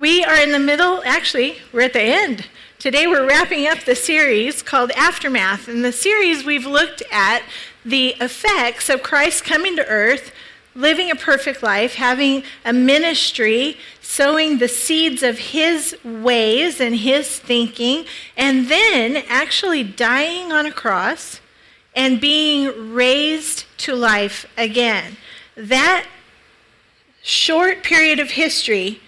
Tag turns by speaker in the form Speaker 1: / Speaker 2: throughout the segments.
Speaker 1: We are in the middle, actually, we're at the end. Today we're wrapping up the series called Aftermath. In the series, we've looked at the effects of Christ coming to earth, living a perfect life, having a ministry, sowing the seeds of his ways and his thinking, and then actually dying on a cross and being raised to life again. That short period of history,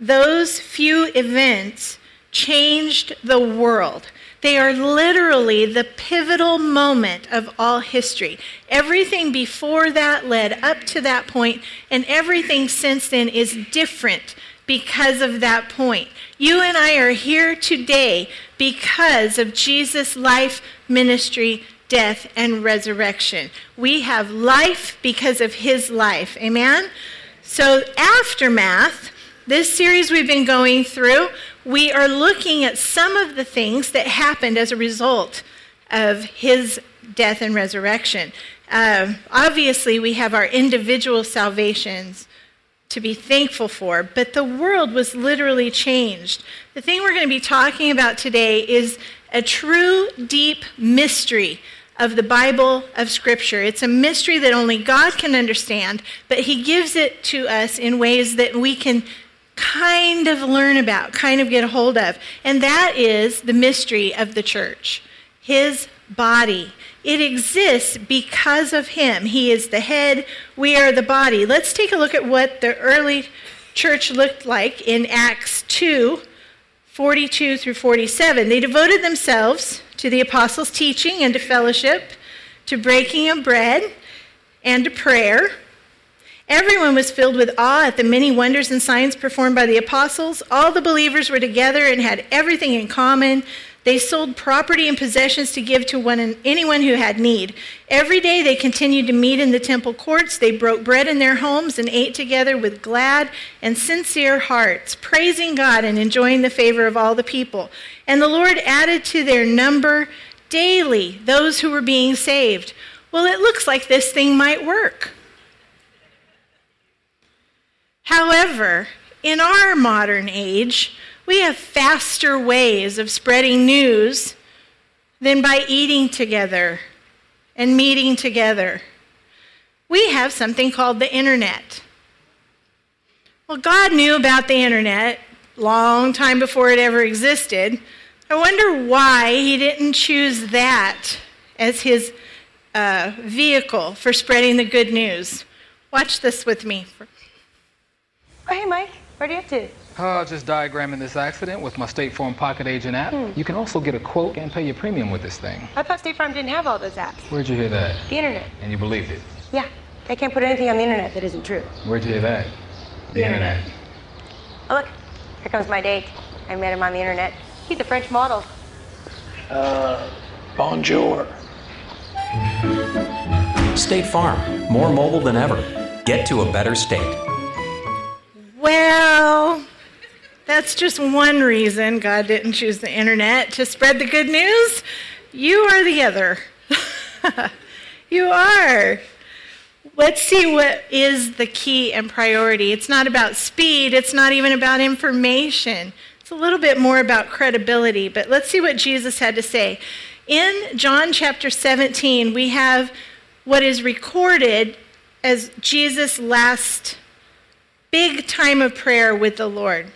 Speaker 1: those few events changed the world. They are literally the pivotal moment of all history. Everything before that led up to that point, and everything since then is different because of that point. You and I are here today because of Jesus' life, ministry, death, and resurrection. We have life because of his life. Amen? So, aftermath, this series we've been going through, we are looking at some of the things that happened as a result of his death and resurrection. Uh, obviously, we have our individual salvations to be thankful for, but the world was literally changed. The thing we're going to be talking about today is a true, deep mystery of the Bible, of Scripture. It's a mystery that only God can understand, but He gives it to us in ways that we can kind of learn about, kind of get a hold of. And that is the mystery of the church, His body. It exists because of Him. He is the head, we are the body. Let's take a look at what the early church looked like in Acts 2 42 through 47. They devoted themselves to the apostles' teaching and to fellowship, to breaking of bread, and to prayer. Everyone was filled with awe at the many wonders and signs performed by the apostles. All the believers were together and had everything in common. They sold property and possessions to give to one, anyone who had need. Every day they continued to meet in the temple courts. They broke bread in their homes and ate together with glad and sincere hearts, praising God and enjoying the favor of all the people. And the Lord added to their number daily those who were being saved. Well, it looks like this thing might work. However, in our modern age, we have faster ways of spreading news than by eating together and meeting together. We have something called the internet. Well, God knew about the internet long time before it ever existed. I wonder why he didn't choose that as his uh, vehicle for spreading the good news. Watch this with me.
Speaker 2: Oh, hey, Mike. Where are you up to?
Speaker 3: Uh, just diagramming this accident with my State Farm Pocket Agent app. Hmm. You can also get a quote and pay your premium with this thing.
Speaker 2: I thought State Farm didn't have all those apps.
Speaker 3: Where'd you hear that?
Speaker 2: The internet.
Speaker 3: And you believed it?
Speaker 2: Yeah. They can't put anything on the internet that isn't true.
Speaker 3: Where'd you hear that?
Speaker 2: The, the internet. internet. Oh, look. Here comes my date. I met him on the internet. He's a French model.
Speaker 4: Uh, bonjour.
Speaker 5: State Farm. More mobile than ever. Get to a better state.
Speaker 1: Well, that's just one reason God didn't choose the internet to spread the good news. You are the other. you are. Let's see what is the key and priority. It's not about speed, it's not even about information. It's a little bit more about credibility, but let's see what Jesus had to say. In John chapter 17, we have what is recorded as Jesus' last big time of prayer with the Lord.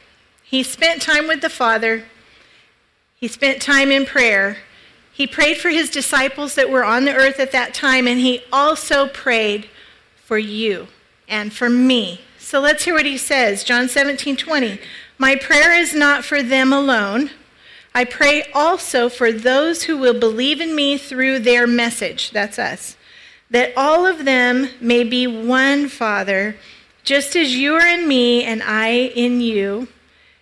Speaker 1: He spent time with the Father, he spent time in prayer. He prayed for his disciples that were on the earth at that time, and he also prayed for you and for me. So let's hear what he says. John 17, 20. My prayer is not for them alone. I pray also for those who will believe in me through their message. That's us. That all of them may be one, Father just as you are in me and I in you,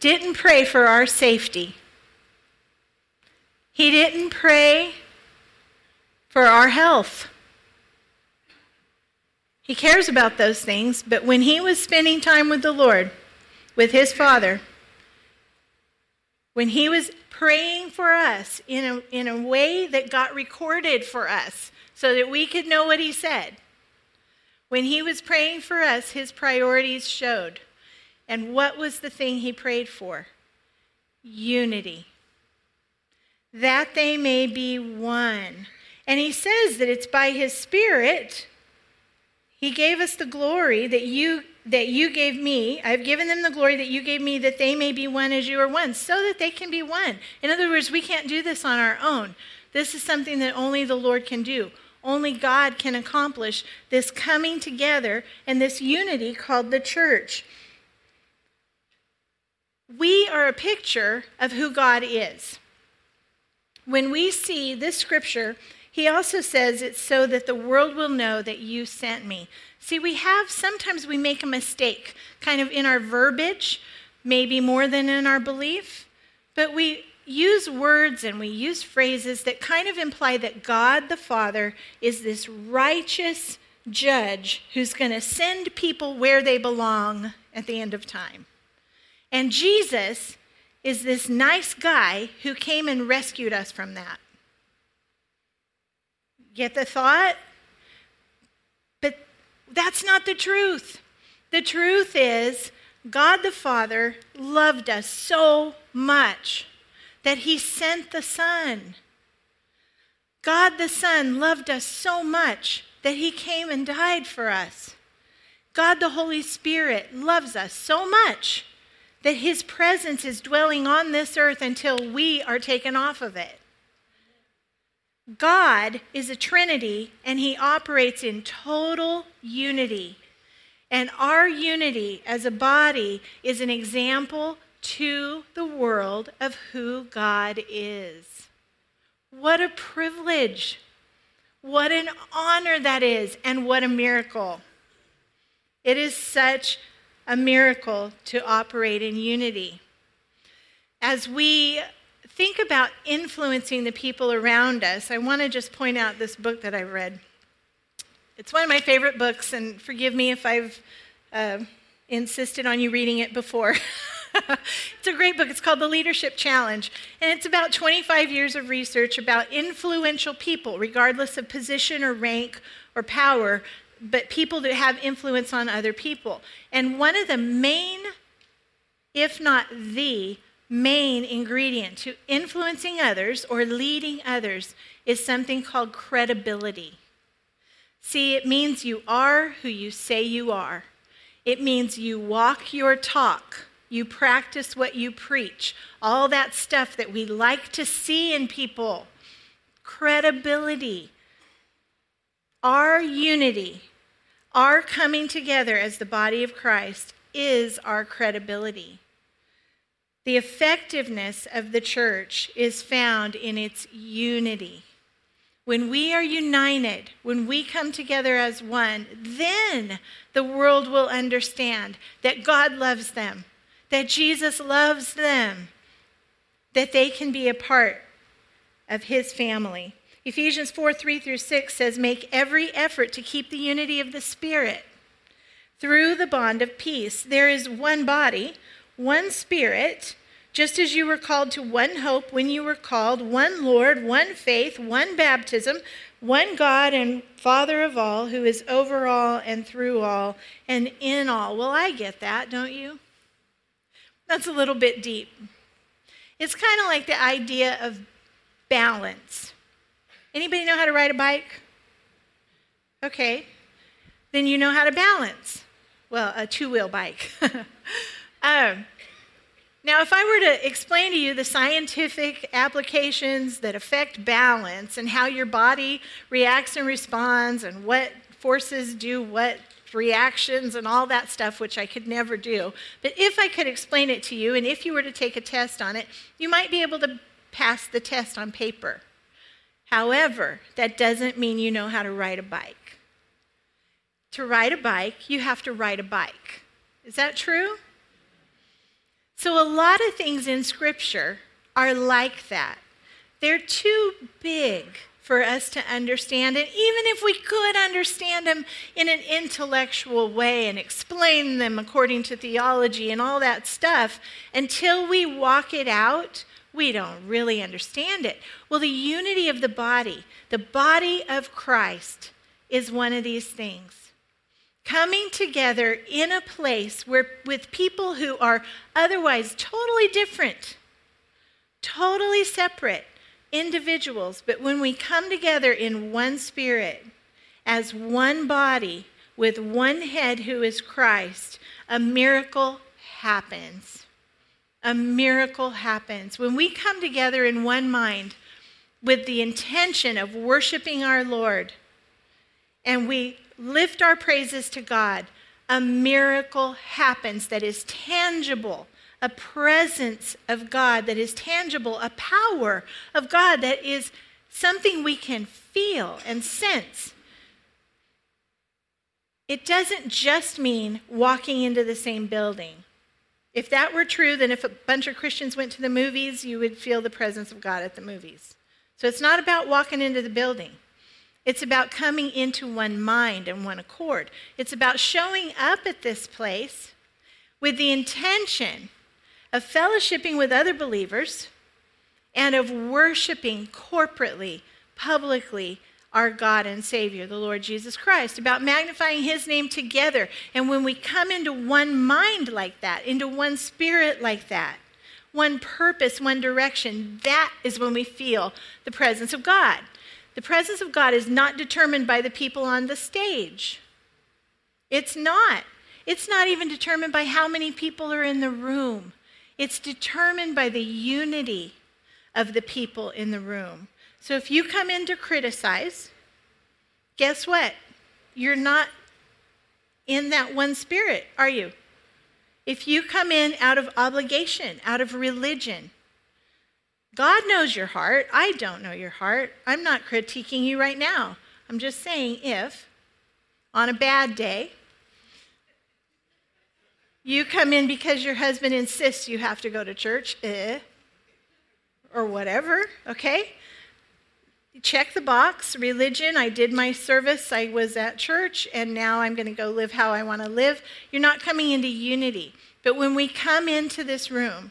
Speaker 1: didn't pray for our safety. He didn't pray for our health. He cares about those things, but when he was spending time with the Lord, with his Father, when he was praying for us in a, in a way that got recorded for us so that we could know what he said, when he was praying for us, his priorities showed. And what was the thing he prayed for? Unity. That they may be one. And he says that it's by his Spirit. He gave us the glory that you that you gave me. I've given them the glory that you gave me that they may be one as you are one, so that they can be one. In other words, we can't do this on our own. This is something that only the Lord can do. Only God can accomplish this coming together and this unity called the church. We are a picture of who God is. When we see this scripture, he also says it's so that the world will know that you sent me. See, we have, sometimes we make a mistake kind of in our verbiage, maybe more than in our belief, but we use words and we use phrases that kind of imply that God the Father is this righteous judge who's going to send people where they belong at the end of time. And Jesus is this nice guy who came and rescued us from that. Get the thought? But that's not the truth. The truth is, God the Father loved us so much that he sent the Son. God the Son loved us so much that he came and died for us. God the Holy Spirit loves us so much that his presence is dwelling on this earth until we are taken off of it. God is a Trinity and he operates in total unity. And our unity as a body is an example to the world of who God is. What a privilege! What an honor that is, and what a miracle. It is such a miracle to operate in unity. As we think about influencing the people around us, I want to just point out this book that I read. It's one of my favorite books, and forgive me if I've uh, insisted on you reading it before. it's a great book. It's called The Leadership Challenge. And it's about 25 years of research about influential people, regardless of position or rank or power, but people that have influence on other people. And one of the main, if not the main ingredient to influencing others or leading others is something called credibility. See, it means you are who you say you are. It means you walk your talk. You practice what you preach. All that stuff that we like to see in people. Credibility. Our unity, our coming together as the body of Christ is our credibility. The effectiveness of the church is found in its unity. When we are united, when we come together as one, then the world will understand that God loves them, that Jesus loves them, that they can be a part of his family. Ephesians 4 3 through 6 says, Make every effort to keep the unity of the Spirit through the bond of peace. There is one body, one Spirit, just as you were called to one hope when you were called, one Lord, one faith, one baptism, one God and Father of all, who is over all and through all and in all. Well, I get that, don't you? That's a little bit deep. It's kind of like the idea of balance. Anybody know how to ride a bike? Okay. Then you know how to balance. Well, a two wheel bike. um, now, if I were to explain to you the scientific applications that affect balance and how your body reacts and responds and what forces do what reactions and all that stuff, which I could never do. But if I could explain it to you, and if you were to take a test on it, you might be able to pass the test on paper. However, that doesn't mean you know how to ride a bike. To ride a bike, you have to ride a bike. Is that true? So, a lot of things in Scripture are like that. They're too big for us to understand. And even if we could understand them in an intellectual way and explain them according to theology and all that stuff, until we walk it out, we don't really understand it. Well, the unity of the body, the body of Christ, is one of these things. Coming together in a place where, with people who are otherwise totally different, totally separate individuals, but when we come together in one spirit, as one body, with one head who is Christ, a miracle happens a miracle happens. When we come together in one mind with the intention of worshiping our Lord and we lift our praises to God, a miracle happens that is tangible, a presence of God that is tangible, a power of God that is something we can feel and sense. It doesn't just mean walking into the same building. If that were true, then if a bunch of Christians went to the movies, you would feel the presence of God at the movies. So it's not about walking into the building. It's about coming into one mind and one accord. It's about showing up at this place with the intention of fellowshipping with other believers and of worshiping corporately, publicly, our God and Savior, the Lord Jesus Christ, about magnifying His name together. And when we come into one mind like that, into one spirit like that, one purpose, one direction, that is when we feel the presence of God. The presence of God is not determined by the people on the stage. It's not. It's not even determined by how many people are in the room. It's determined by the unity of the people in the room. So if you come in to criticize, guess what? You're not in that one spirit, are you? If you come in out of obligation, out of religion, God knows your heart. I don't know your heart. I'm not critiquing you right now. I'm just saying if, on a bad day, you come in because your husband insists you have to go to church, eh, or whatever, okay? Check the box religion. I did my service. I was at church and now i'm going to go live how i want to live. You're not coming into unity. But when we come into this room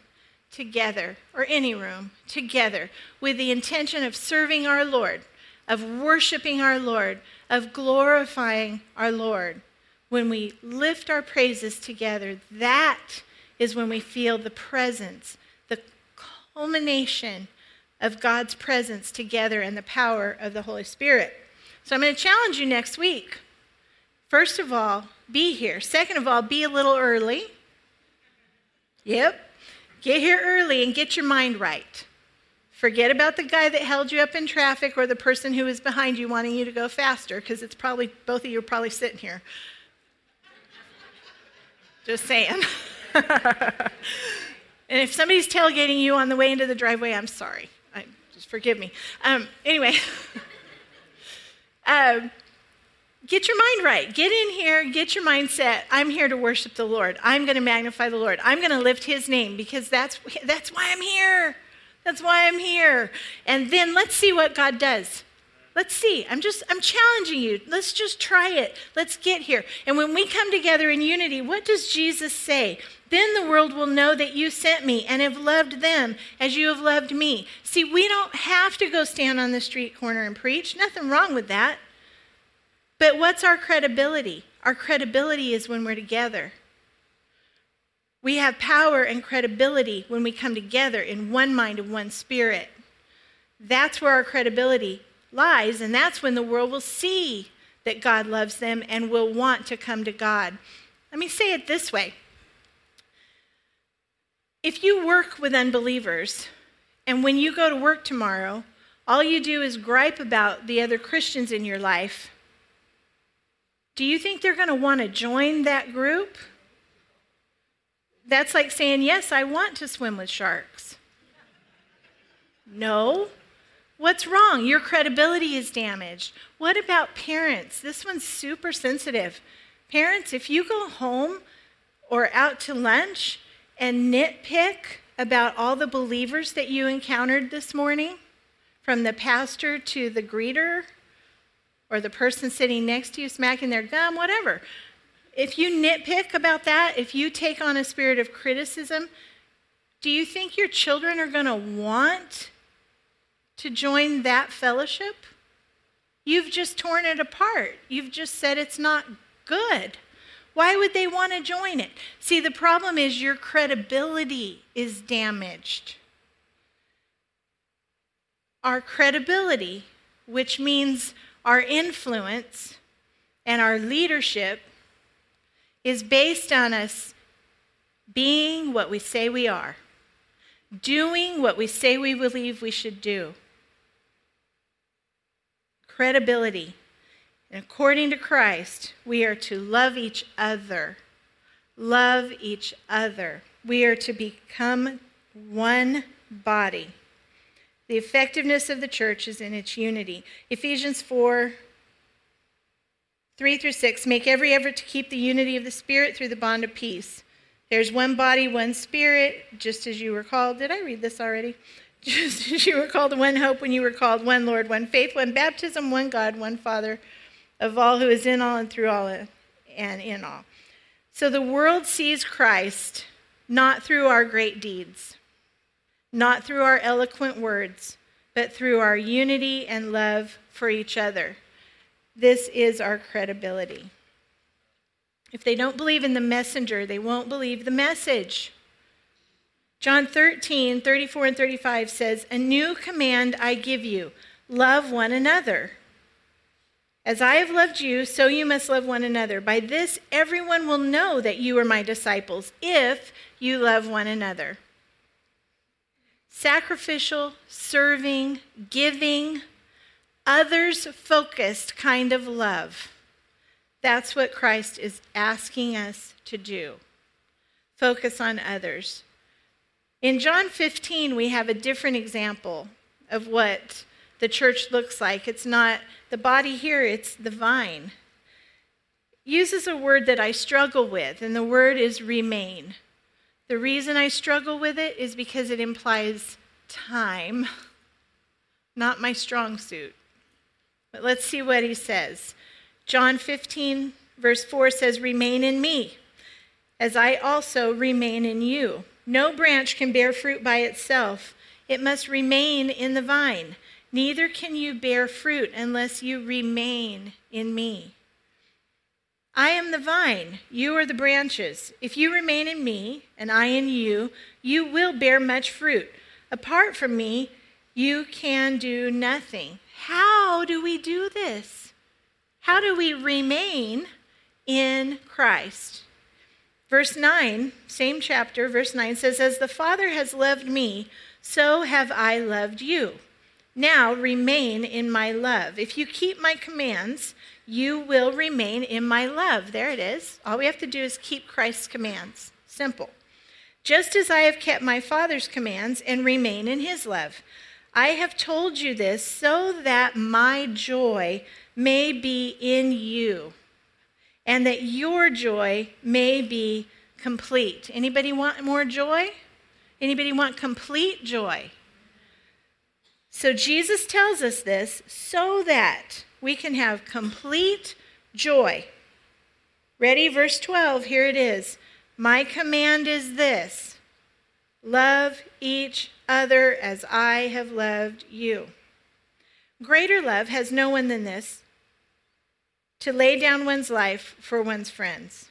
Speaker 1: together or any room together with the intention of serving our lord of worshiping our lord of glorifying our lord when we lift our praises together that is when we feel the presence the culmination of God's presence together and the power of the Holy Spirit. So I'm going to challenge you next week. First of all, be here. Second of all, be a little early. Yep. Get here early and get your mind right. Forget about the guy that held you up in traffic or the person who was behind you wanting you to go faster because it's probably both of you are probably sitting here. Just saying. and if somebody's tailgating you on the way into the driveway, I'm sorry forgive me. Um, anyway, um, get your mind right. Get in here, get your mindset. I'm here to worship the Lord. I'm going to magnify the Lord. I'm going to lift his name because that's, that's why I'm here. That's why I'm here. And then let's see what God does. Let's see. I'm just, I'm challenging you. Let's just try it. Let's get here. And when we come together in unity, what does Jesus say? Then the world will know that you sent me and have loved them as you have loved me. See, we don't have to go stand on the street corner and preach. Nothing wrong with that. But what's our credibility? Our credibility is when we're together. We have power and credibility when we come together in one mind and one spirit. That's where our credibility lies, and that's when the world will see that God loves them and will want to come to God. Let me say it this way if you work with unbelievers, and when you go to work tomorrow, all you do is gripe about the other Christians in your life, do you think they're going to want to join that group? That's like saying, Yes, I want to swim with sharks. No. What's wrong? Your credibility is damaged. What about parents? This one's super sensitive. Parents, if you go home or out to lunch and nitpick about all the believers that you encountered this morning, from the pastor to the greeter or the person sitting next to you smacking their gum, whatever. If you nitpick about that, if you take on a spirit of criticism, do you think your children are going to want to join that fellowship? You've just torn it apart. You've just said it's not good. Why would they want to join it? See, the problem is your credibility is damaged. Our credibility, which means our influence and our leadership, is based on us being what we say we are, doing what we say we believe we should do. Credibility. According to Christ, we are to love each other. Love each other. We are to become one body. The effectiveness of the church is in its unity. Ephesians 4 3 through 6 make every effort to keep the unity of the Spirit through the bond of peace. There's one body, one Spirit, just as you were called. Did I read this already? Just as you were called one hope when you were called, one Lord, one faith, one baptism, one God, one Father of all who is in all and through all and in all. So the world sees Christ not through our great deeds, not through our eloquent words, but through our unity and love for each other. This is our credibility. If they don't believe in the messenger, they won't believe the message. John 13, 34 and 35 says, A new command I give you love one another. As I have loved you, so you must love one another. By this, everyone will know that you are my disciples if you love one another. Sacrificial, serving, giving, others focused kind of love. That's what Christ is asking us to do. Focus on others. In John 15, we have a different example of what the church looks like. It's not the body here, it's the vine. Uses a word that I struggle with, and the word is remain. The reason I struggle with it is because it implies time, not my strong suit. But let's see what he says. John 15, verse 4 says, Remain in me, as I also remain in you. No branch can bear fruit by itself, it must remain in the vine. Neither can you bear fruit unless you remain in me. I am the vine, you are the branches. If you remain in me, and I in you, you will bear much fruit. Apart from me, you can do nothing. How do we do this? How do we remain in Christ? Verse 9, same chapter, verse 9 says, As the Father has loved me, so have I loved you. Now remain in my love. If you keep my commands, you will remain in my love. There it is. All we have to do is keep Christ's commands. Simple. Just as I have kept my Father's commands and remain in his love. I have told you this so that my joy may be in you and that your joy may be complete. Anybody want more joy? Anybody want complete joy? So Jesus tells us this so that we can have complete joy. Ready? Verse 12, here it is. My command is this love each other as I have loved you. Greater love has no one than this to lay down one's life for one's friends.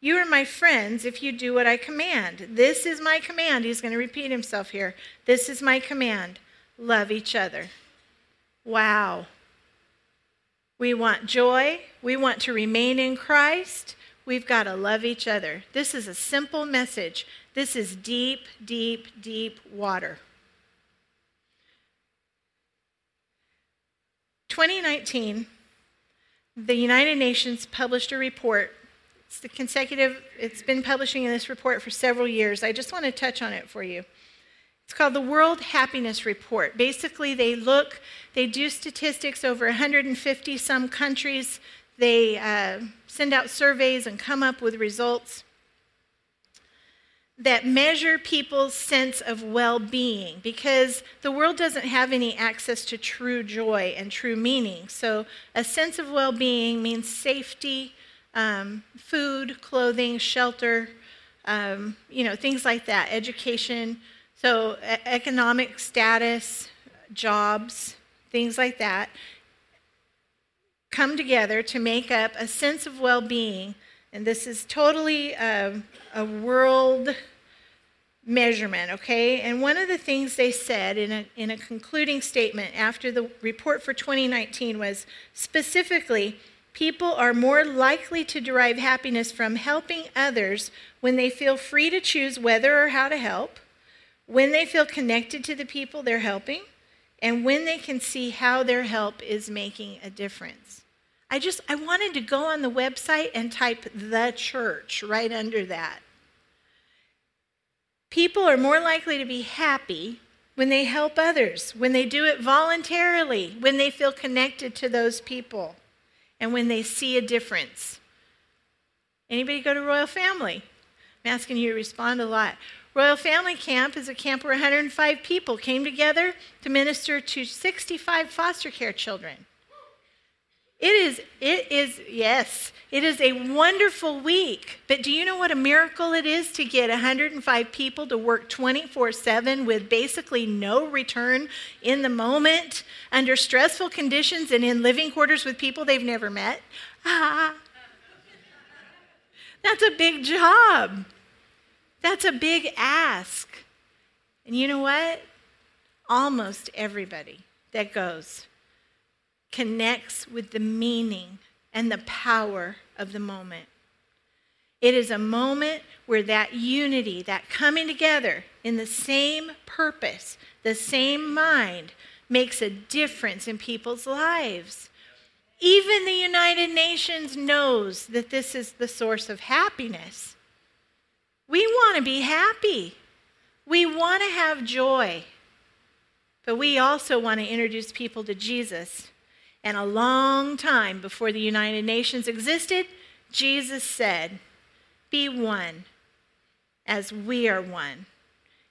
Speaker 1: You are my friends if you do what I command. This is my command. He's going to repeat himself here. This is my command love each other. Wow. We want joy. We want to remain in Christ. We've got to love each other. This is a simple message. This is deep, deep, deep water. 2019, the United Nations published a report. It's the consecutive, it's been publishing in this report for several years. I just want to touch on it for you. It's called the World Happiness Report. Basically, they look, they do statistics over 150 some countries. They uh, send out surveys and come up with results. that measure people's sense of well being because the world doesn't have any access to true joy and true meaning. So, a sense of well being means safety, um, food, clothing, shelter, um, you know, things like that, education. So, economic status, jobs, things like that come together to make up a sense of well being. And this is totally um, a world measurement, okay? And one of the things they said in a, in a concluding statement after the report for 2019 was specifically people are more likely to derive happiness from helping others when they feel free to choose whether or how to help, when they feel connected to the people they're helping, and when they can see how their help is making a difference. I just I wanted to go on the website and type the church right under that. People are more likely to be happy when they help others, when they do it voluntarily, when they feel connected to those people, and when they see a difference. Anybody go to Royal Family? I'm asking you to respond a lot. Royal Family Camp is a camp where 105 people came together to minister to 65 foster care children. It is, it is, yes, it is a wonderful week. But do you know what a miracle it is to get 105 people to work 24 7 with basically no return in the moment, under stressful conditions, and in living quarters with people they've never met? Ah, that's a big job. That's a big ask. And you know what? Almost everybody that goes connects with the meaning and the power of the moment. It is a moment where that unity, that coming together in the same purpose, the same mind, makes a difference in people's lives. Even the United Nations knows that this is the source of happiness. We want to be happy. We want to have joy. But we also want to introduce people to Jesus and a long time before the United Nations existed, Jesus said, Be one as we are one.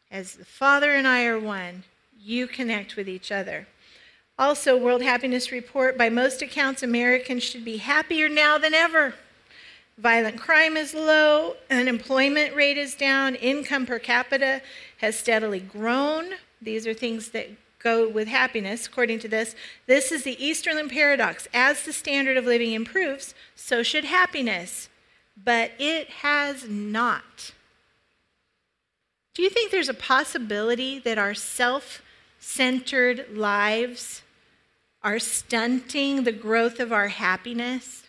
Speaker 1: As the Father and I are one, you connect with each other. Also, World Happiness Report by most accounts, Americans should be happier now than ever. Violent crime is low, unemployment rate is down, income per capita has steadily grown. These are things that go with happiness, according to this. This is the Easterlin paradox. As the standard of living improves, so should happiness. But it has not. Do you think there's a possibility that our self centered lives are stunting the growth of our happiness?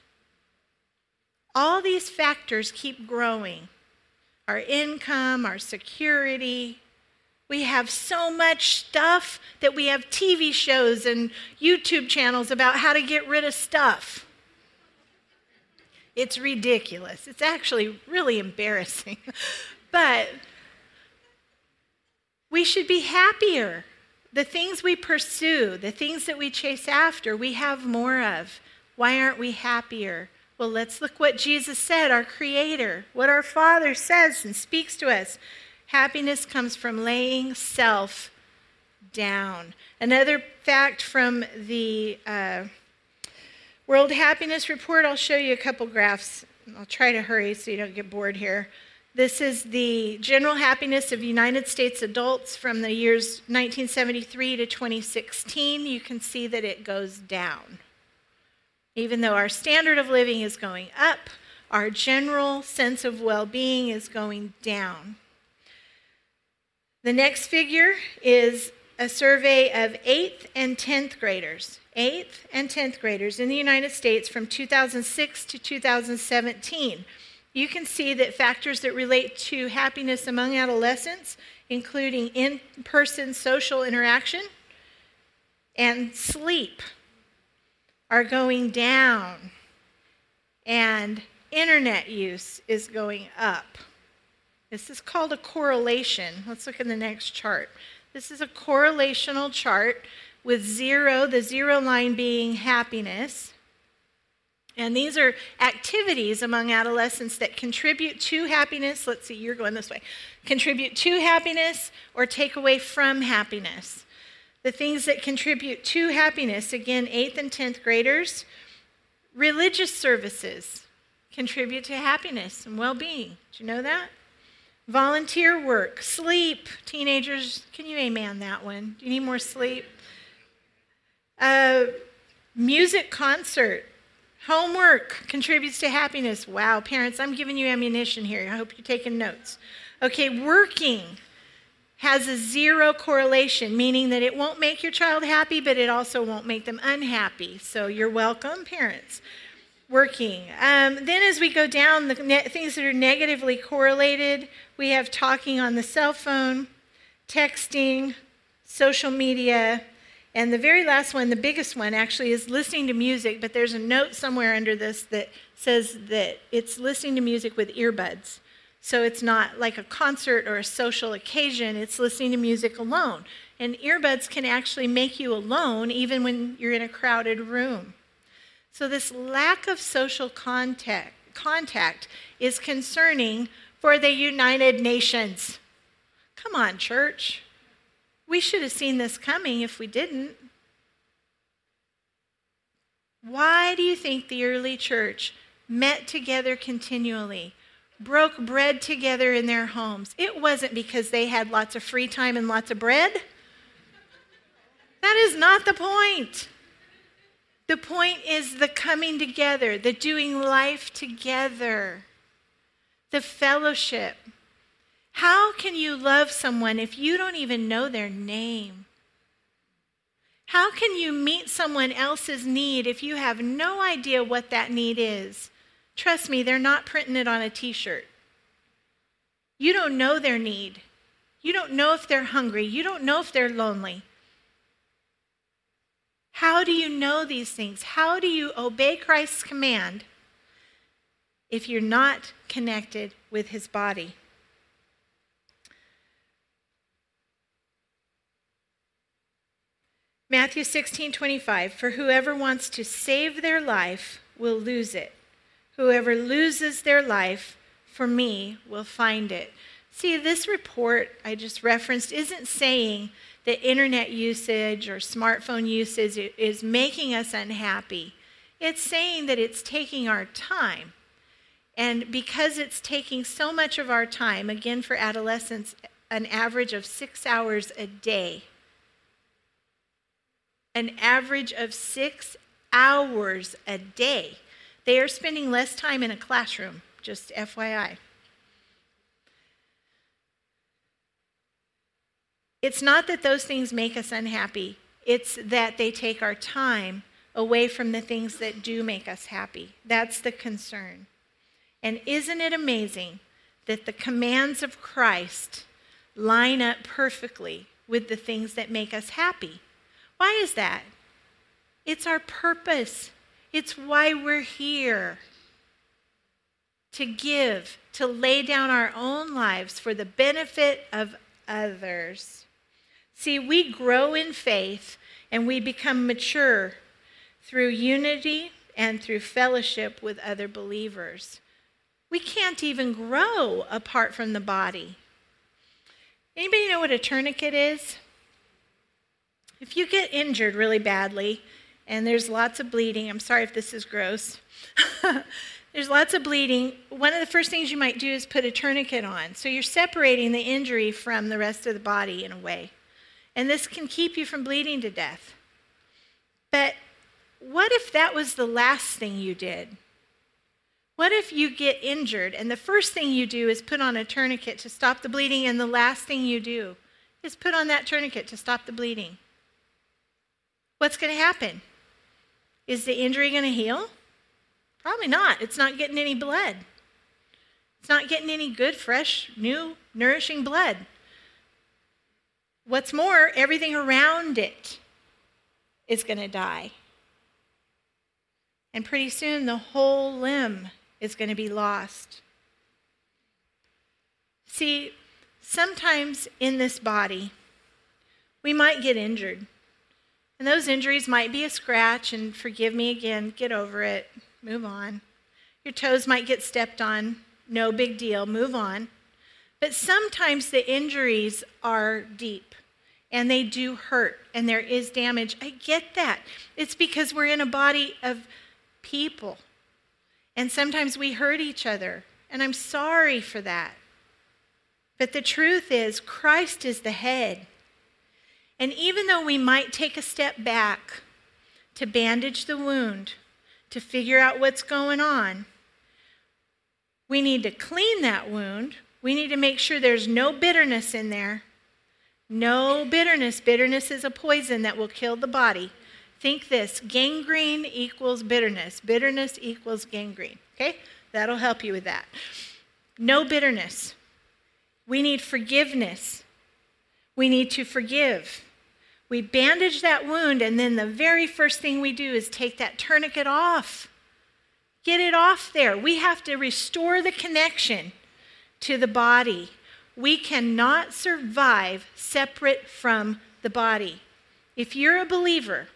Speaker 1: All these factors keep growing our income, our security, we have so much stuff that we have TV shows and YouTube channels about how to get rid of stuff. It's ridiculous. It's actually really embarrassing. but we should be happier. The things we pursue, the things that we chase after, we have more of. Why aren't we happier? Well, let's look what Jesus said, our Creator, what our Father says and speaks to us. Happiness comes from laying self down. Another fact from the uh, World Happiness Report, I'll show you a couple graphs. I'll try to hurry so you don't get bored here. This is the general happiness of United States adults from the years 1973 to 2016. You can see that it goes down. Even though our standard of living is going up, our general sense of well being is going down. The next figure is a survey of 8th and 10th graders. 8th and 10th graders in the United States from 2006 to 2017. You can see that factors that relate to happiness among adolescents, including in person social interaction and sleep, are going down, and internet use is going up. This is called a correlation. Let's look at the next chart. This is a correlational chart with zero, the zero line being happiness. And these are activities among adolescents that contribute to happiness. Let's see, you're going this way. contribute to happiness or take away from happiness. The things that contribute to happiness, again, 8th and 10th graders, religious services contribute to happiness and well being. Do you know that? Volunteer work, sleep. Teenagers, can you amen that one? Do you need more sleep? Uh, music concert, homework contributes to happiness. Wow, parents, I'm giving you ammunition here. I hope you're taking notes. Okay, working has a zero correlation, meaning that it won't make your child happy, but it also won't make them unhappy. So you're welcome, parents. Working. Um, then, as we go down, the ne- things that are negatively correlated, we have talking on the cell phone, texting, social media, and the very last one, the biggest one actually, is listening to music, but there's a note somewhere under this that says that it's listening to music with earbuds. So it's not like a concert or a social occasion, it's listening to music alone. And earbuds can actually make you alone even when you're in a crowded room. So this lack of social contact, contact is concerning for the United Nations. Come on, church. We should have seen this coming if we didn't. Why do you think the early church met together continually? Broke bread together in their homes. It wasn't because they had lots of free time and lots of bread. That is not the point. The point is the coming together, the doing life together, the fellowship. How can you love someone if you don't even know their name? How can you meet someone else's need if you have no idea what that need is? Trust me, they're not printing it on a t shirt. You don't know their need. You don't know if they're hungry. You don't know if they're lonely. How do you know these things? How do you obey Christ's command if you're not connected with his body? Matthew 16, 25. For whoever wants to save their life will lose it. Whoever loses their life for me will find it. See, this report I just referenced isn't saying that internet usage or smartphone usage is making us unhappy. It's saying that it's taking our time. And because it's taking so much of our time, again, for adolescents, an average of six hours a day, an average of six hours a day. They are spending less time in a classroom, just FYI. It's not that those things make us unhappy, it's that they take our time away from the things that do make us happy. That's the concern. And isn't it amazing that the commands of Christ line up perfectly with the things that make us happy? Why is that? It's our purpose. It's why we're here to give, to lay down our own lives for the benefit of others. See, we grow in faith and we become mature through unity and through fellowship with other believers. We can't even grow apart from the body. Anybody know what a tourniquet is? If you get injured really badly, and there's lots of bleeding. I'm sorry if this is gross. there's lots of bleeding. One of the first things you might do is put a tourniquet on. So you're separating the injury from the rest of the body in a way. And this can keep you from bleeding to death. But what if that was the last thing you did? What if you get injured and the first thing you do is put on a tourniquet to stop the bleeding, and the last thing you do is put on that tourniquet to stop the bleeding? What's going to happen? Is the injury going to heal? Probably not. It's not getting any blood. It's not getting any good, fresh, new, nourishing blood. What's more, everything around it is going to die. And pretty soon, the whole limb is going to be lost. See, sometimes in this body, we might get injured. And those injuries might be a scratch, and forgive me again, get over it, move on. Your toes might get stepped on, no big deal, move on. But sometimes the injuries are deep and they do hurt and there is damage. I get that. It's because we're in a body of people. And sometimes we hurt each other. And I'm sorry for that. But the truth is, Christ is the head. And even though we might take a step back to bandage the wound, to figure out what's going on, we need to clean that wound. We need to make sure there's no bitterness in there. No bitterness. Bitterness is a poison that will kill the body. Think this gangrene equals bitterness, bitterness equals gangrene. Okay? That'll help you with that. No bitterness. We need forgiveness. We need to forgive. We bandage that wound, and then the very first thing we do is take that tourniquet off. Get it off there. We have to restore the connection to the body. We cannot survive separate from the body. If you're a believer,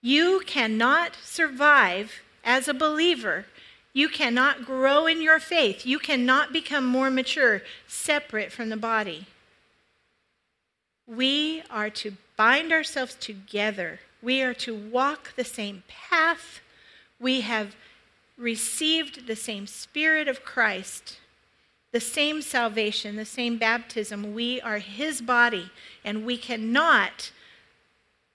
Speaker 1: you cannot survive as a believer. You cannot grow in your faith. You cannot become more mature separate from the body. We are to bind ourselves together. We are to walk the same path we have received the same Spirit of Christ, the same salvation, the same baptism. We are His body, and we cannot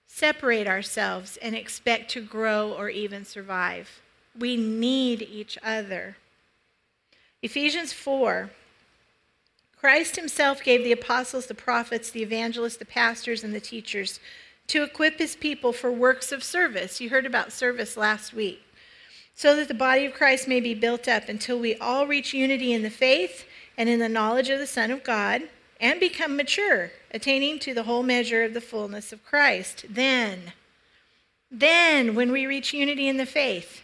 Speaker 1: separate ourselves and expect to grow or even survive. We need each other. Ephesians 4 Christ Himself gave the apostles, the prophets, the evangelists, the pastors, and the teachers to equip His people for works of service. You heard about service last week so that the body of Christ may be built up until we all reach unity in the faith and in the knowledge of the Son of God and become mature, attaining to the whole measure of the fullness of Christ. Then, then, when we reach unity in the faith,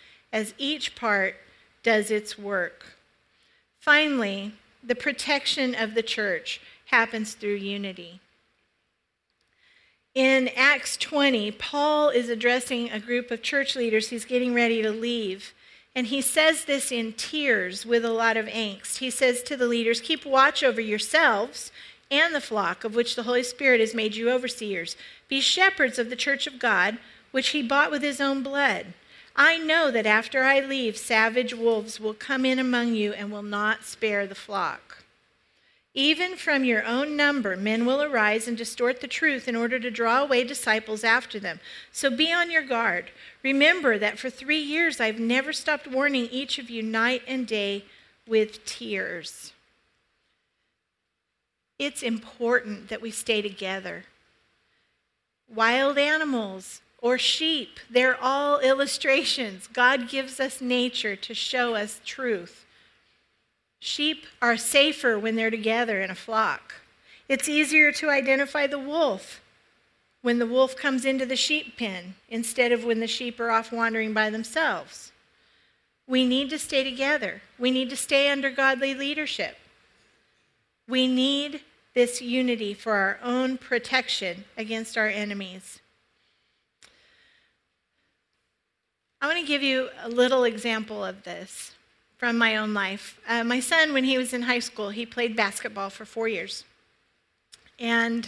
Speaker 1: as each part does its work. Finally, the protection of the church happens through unity. In Acts 20, Paul is addressing a group of church leaders. He's getting ready to leave. And he says this in tears with a lot of angst. He says to the leaders, Keep watch over yourselves and the flock of which the Holy Spirit has made you overseers. Be shepherds of the church of God, which he bought with his own blood. I know that after I leave, savage wolves will come in among you and will not spare the flock. Even from your own number, men will arise and distort the truth in order to draw away disciples after them. So be on your guard. Remember that for three years I've never stopped warning each of you night and day with tears. It's important that we stay together. Wild animals or sheep, they're all illustrations. God gives us nature to show us truth. Sheep are safer when they're together in a flock. It's easier to identify the wolf when the wolf comes into the sheep pen instead of when the sheep are off wandering by themselves. We need to stay together. We need to stay under godly leadership. We need this unity for our own protection against our enemies. I want to give you a little example of this from my own life. Uh, my son, when he was in high school, he played basketball for four years. And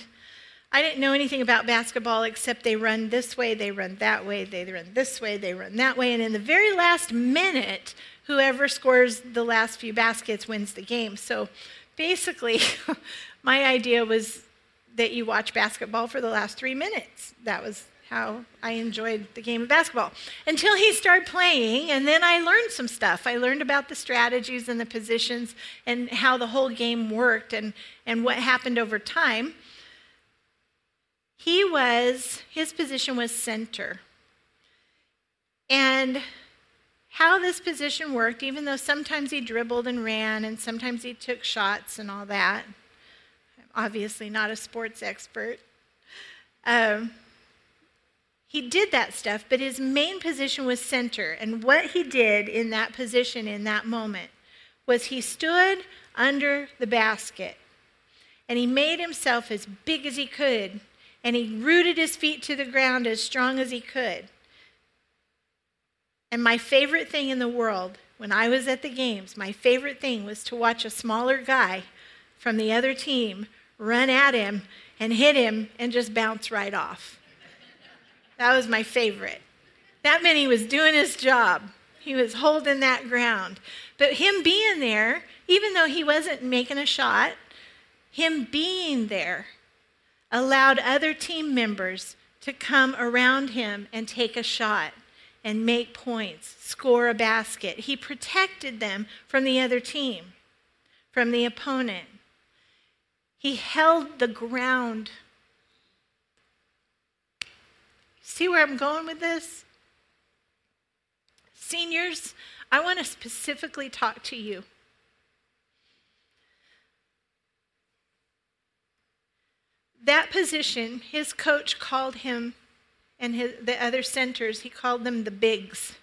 Speaker 1: I didn't know anything about basketball except they run this way, they run that way, they run this way, they run that way. And in the very last minute, whoever scores the last few baskets wins the game. So basically, my idea was that you watch basketball for the last three minutes. That was how I enjoyed the game of basketball until he started playing, and then I learned some stuff. I learned about the strategies and the positions and how the whole game worked and, and what happened over time. He was, his position was center. And how this position worked, even though sometimes he dribbled and ran and sometimes he took shots and all that. I'm obviously not a sports expert. Um, he did that stuff, but his main position was center. And what he did in that position in that moment was he stood under the basket and he made himself as big as he could and he rooted his feet to the ground as strong as he could. And my favorite thing in the world, when I was at the games, my favorite thing was to watch a smaller guy from the other team run at him and hit him and just bounce right off. That was my favorite. That meant he was doing his job. He was holding that ground. But him being there, even though he wasn't making a shot, him being there allowed other team members to come around him and take a shot and make points, score a basket. He protected them from the other team, from the opponent. He held the ground See where I'm going with this? Seniors, I want to specifically talk to you. That position, his coach called him and his, the other centers, he called them the bigs.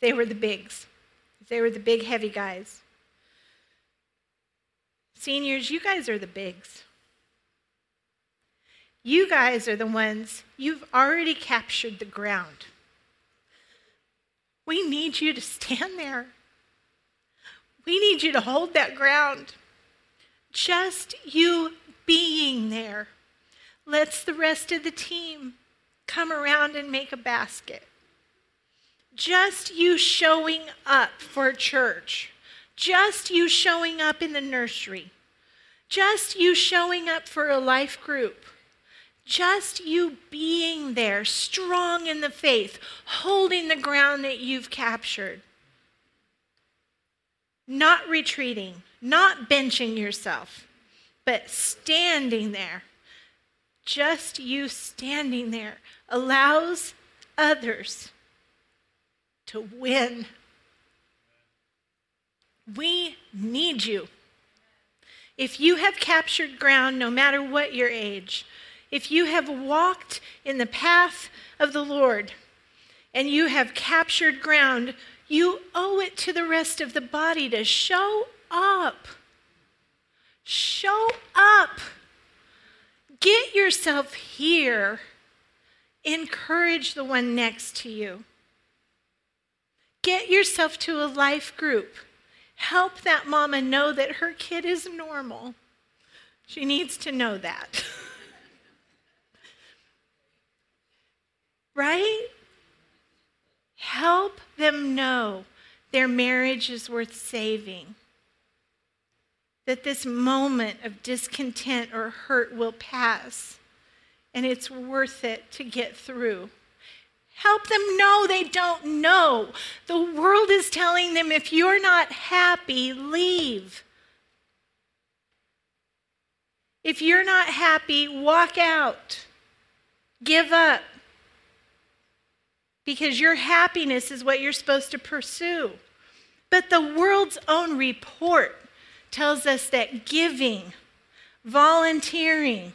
Speaker 1: They were the bigs. They were the big, heavy guys. Seniors, you guys are the bigs. You guys are the ones, you've already captured the ground. We need you to stand there. We need you to hold that ground. Just you being there lets the rest of the team come around and make a basket. Just you showing up for church, just you showing up in the nursery, just you showing up for a life group just you being there, strong in the faith, holding the ground that you've captured, not retreating, not benching yourself, but standing there. Just you standing there allows others to win. We need you. If you have captured ground, no matter what your age, if you have walked in the path of the Lord and you have captured ground, you owe it to the rest of the body to show up. Show up. Get yourself here. Encourage the one next to you. Get yourself to a life group. Help that mama know that her kid is normal. She needs to know that. right? Help them know their marriage is worth saving. That this moment of discontent or hurt will pass and it's worth it to get through. Help them know they don't know. The world is telling them if you're not happy, leave. If you're not happy, walk out. Give up because your happiness is what you're supposed to pursue. But the world's own report tells us that giving, volunteering,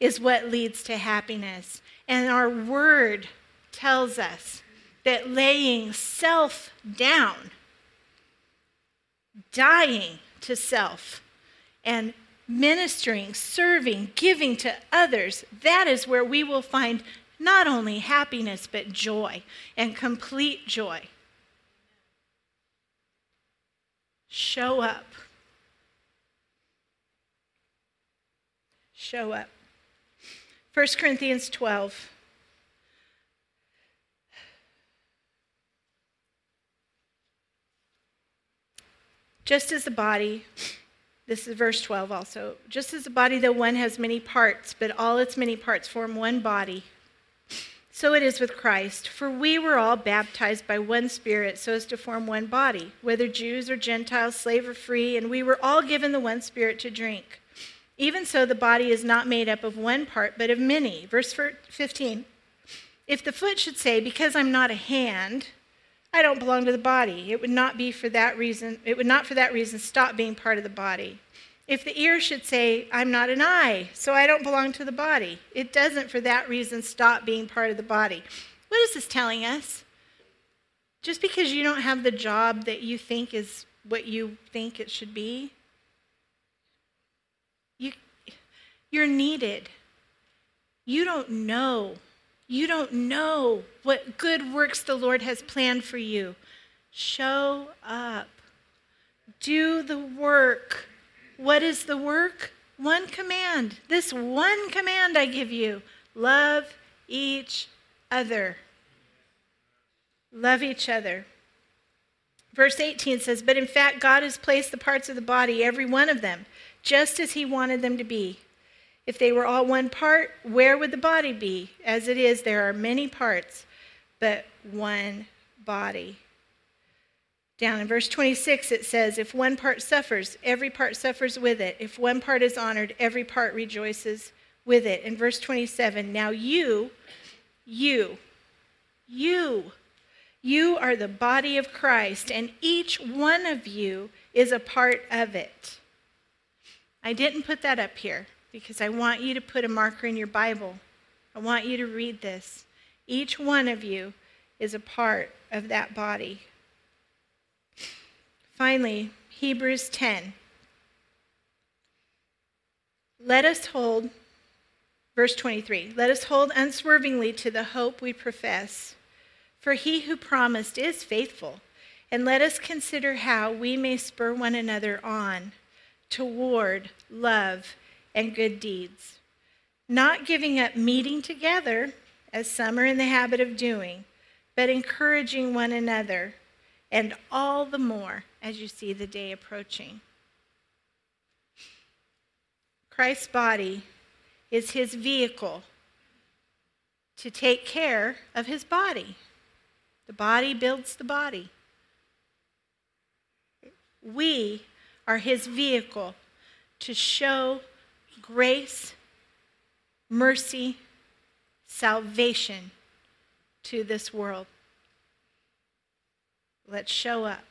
Speaker 1: is what leads to happiness. And our word tells us that laying self down, dying to self, and ministering, serving, giving to others, that is where we will find not only happiness, but joy and complete joy. Show up. Show up. 1 Corinthians 12. Just as the body, this is verse 12 also, just as the body, though one has many parts, but all its many parts form one body so it is with Christ, for we were all baptized by one Spirit so as to form one body, whether Jews or Gentiles, slave or free, and we were all given the one Spirit to drink. Even so, the body is not made up of one part, but of many. Verse 15 If the foot should say, Because I'm not a hand, I don't belong to the body. It would not be for that reason, it would not for that reason stop being part of the body. If the ear should say, I'm not an eye, so I don't belong to the body, it doesn't for that reason stop being part of the body. What is this telling us? Just because you don't have the job that you think is what you think it should be, you, you're needed. You don't know. You don't know what good works the Lord has planned for you. Show up. Do the work. What is the work? One command. This one command I give you love each other. Love each other. Verse 18 says, But in fact, God has placed the parts of the body, every one of them, just as He wanted them to be. If they were all one part, where would the body be? As it is, there are many parts, but one body. Down in verse 26, it says, If one part suffers, every part suffers with it. If one part is honored, every part rejoices with it. In verse 27, now you, you, you, you are the body of Christ, and each one of you is a part of it. I didn't put that up here because I want you to put a marker in your Bible. I want you to read this. Each one of you is a part of that body. Finally, Hebrews 10. Let us hold, verse 23, let us hold unswervingly to the hope we profess. For he who promised is faithful. And let us consider how we may spur one another on toward love and good deeds, not giving up meeting together, as some are in the habit of doing, but encouraging one another, and all the more as you see the day approaching. Christ's body is his vehicle to take care of his body. The body builds the body. We are his vehicle to show grace, mercy, salvation to this world. Let's show up.